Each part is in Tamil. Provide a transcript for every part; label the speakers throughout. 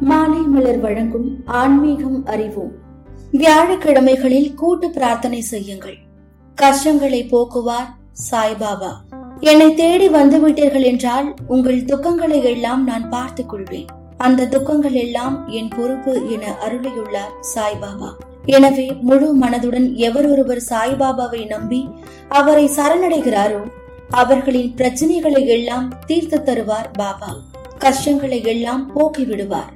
Speaker 1: மாலை மலர் வழங்கும் ஆன்மீகம் அறிவோம். வியாழக்கிழமைகளில் கூட்டு பிரார்த்தனை செய்யுங்கள். கஷ்டங்களை போக்குவார் சாய்பாபா. என்னை தேடி வந்துவிட்டீர்கள் என்றால் உங்கள் துக்கங்களை எல்லாம் நான் பார்த்துக் கொள்வேன். அந்த துக்கங்கள் எல்லாம் என் பொறுப்பு என அருளியுள்ளார் சாய்பாபா. எனவே முழு மனதுடன் எவரொருவர் சாய்பாபாவை நம்பி அவரை சரணடைகிறாரோ அவர்களின் பிரச்சனைகளை எல்லாம் தீர்த்து தருவார் பாபா. கஷ்டங்களை எல்லாம் போக்கி விடுவார்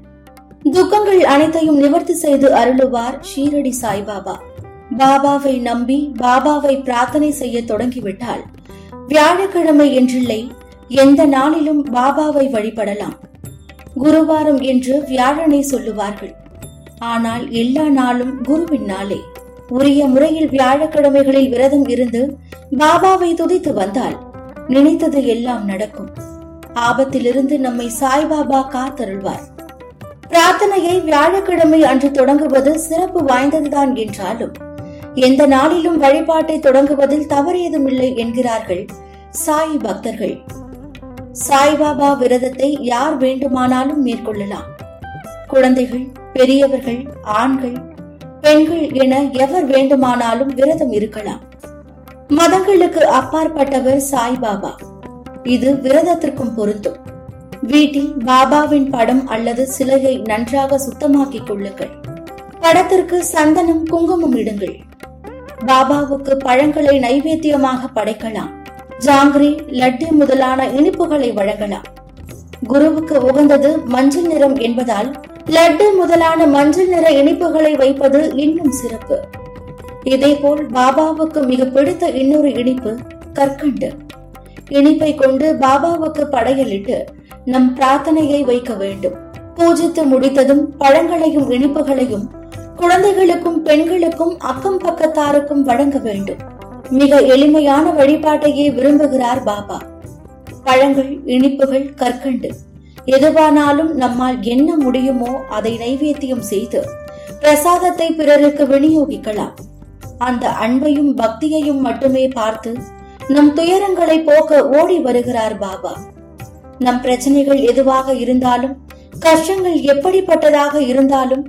Speaker 1: துக்கங்கள் அனைத்தையும் நிவர்த்தி செய்து அருளுவார் ஷீரடி சாய்பாபா. பாபாவை நம்பி பாபாவை பிரார்த்தனை செய்ய தொடங்கிவிட்டால் வியாழக்கிழமை என்றில்லை எந்த நாளிலும் பாபாவை வழிபடலாம். குருவாரம் என்று வியாழனை சொல்லுவார்கள். ஆனால் எல்லா நாளும் குருவின் நாளே. உரிய முறையில் வியாழக்கிழமைகளில் விரதம் இருந்து பாபாவை துதித்து வந்தால் நினைத்தது எல்லாம் நடக்கும். ஆபத்திலிருந்து நம்மை சாய்பாபா காத்தருள்வார். பிரார்த்தனையை வியாழக்கிழமை அன்று தொடங்குவது சிறப்பு வாய்ந்ததுதான் என்றாலும் எந்த நாளிலும் வழிபாட்டை தொடங்குவதில் தவறேதுமில்லை என்கிறார்கள் சாய் பக்தர்கள். சாய்பாபா விரதத்தை யார் வேண்டுமானாலும் மேற்கொள்ளலாம். குழந்தைகள் பெரியவர்கள் ஆண்கள் பெண்கள் என எவர் வேண்டுமானாலும் விரதம் இருக்கலாம். மதங்களுக்கு அப்பாற்பட்டவர் சாய்பாபா இது விரதத்திற்கும் பொருந்தும். வீட்டில் பாபாவின் படம் அல்லது சிலையை நன்றாக சுத்தமாக்கிக் கொள்ளுங்கள். படத்திற்கு சந்தனம் குங்குமம் இடுங்கள். பாபாவுக்கு பழங்களை நைவேத்தியமாக படைக்கலாம். ஜாங்கிரி லட்டு முதலான இனிப்புகளை வழங்கலாம். குருவுக்கு உகந்தது மஞ்சள் நிறம் என்பதால் லட்டு முதலான மஞ்சள் நிற இனிப்புகளை வைப்பது இன்னும் சிறப்பு. இதேபோல் பாபாவுக்கு மிக பிடித்த இன்னொரு இனிப்பு கற்கண்டு. இனிப்பை கொண்டு பாபாவுக்கு படையலிட்டு நம் பிரார்த்தனையை வைக்க வேண்டும். பூஜித்து முடித்ததும் பழங்களையும் இனிப்புகளையும் குழந்தைகளுக்கும் பெண்களுக்கும் அக்கம் பக்கத்தாருக்கும் வழங்க வேண்டும். மிக எளிமையான வழிபாட்டையே விரும்புகிறார் பாபா. பழங்கள் இனிப்புகள் கற்கண்டு. எதுவானாலும் நம்மால் என்ன முடியுமோ அதை நைவேத்தியம் செய்து பிரசாதத்தை பிறருக்கு விநியோகிக்கலாம். அந்த அன்பையும் பக்தியையும் மட்டுமே பார்த்து நம் துயரங்களை போக்க ஓடி வருகிறார் பாபா. நம் பிரச்சனைகள் எதுவாக இருந்தாலும் கஷ்டங்கள் எப்படிப்பட்டதாக இருந்தாலும்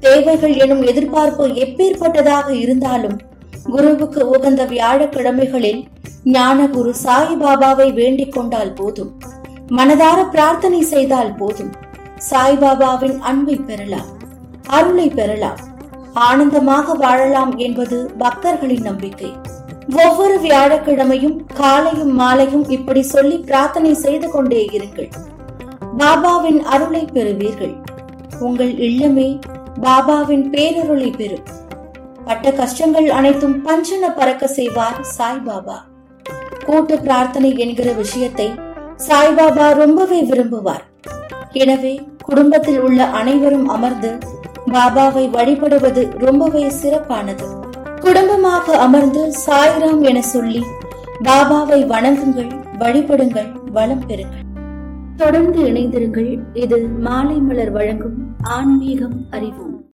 Speaker 1: தேவைகள் எனும் எதிர்பார்ப்பு எப்பேற்பட்டதாக இருந்தாலும் குருவுக்கு உகந்த வியாழக்கிழமைகளில் ஞான குரு சாய்பாபாவை வேண்டிக் கொண்டால் போதும். மனதார பிரார்த்தனை செய்தால் போதும். சாய்பாபாவின் அன்பை பெறலாம் அருளை பெறலாம். ஆனந்தமாக வாழலாம் என்பது பக்தர்களின் நம்பிக்கை. ஒவ்வொரு வியாழக்கிழமையும் காலையும் மாலையும் இப்படி சொல்லி பிரார்த்தனை செய்து கொண்டே இருங்கள். பாபாவின் அருளை பெறுவீர்கள். உங்கள் இல்லமே பாபாவின் பேரருளை பெறும். பட்ட கஷ்டங்கள் அனைத்தும் பஞ்சன பறக்க செய்வார் சாய்பாபா. கூட்டு பிரார்த்தனை என்கிற விஷயத்தை சாய்பாபா ரொம்பவே விரும்புவார். எனவே குடும்பத்தில் உள்ள அனைவரும் அமர்ந்து பாபாவை வழிபடுவது ரொம்பவே சிறப்பானது. குடும்பமாக அமர்ந்து சாய்ராம் என சொல்லி பாபாவை வணங்குங்கள் வழிபடுங்கள் வளம் பெறுங்கள். தொடர்ந்து இணைந்திருங்கள். இது மாலை மலர் வழங்கும் ஆன்மீகம் அறிவோம்.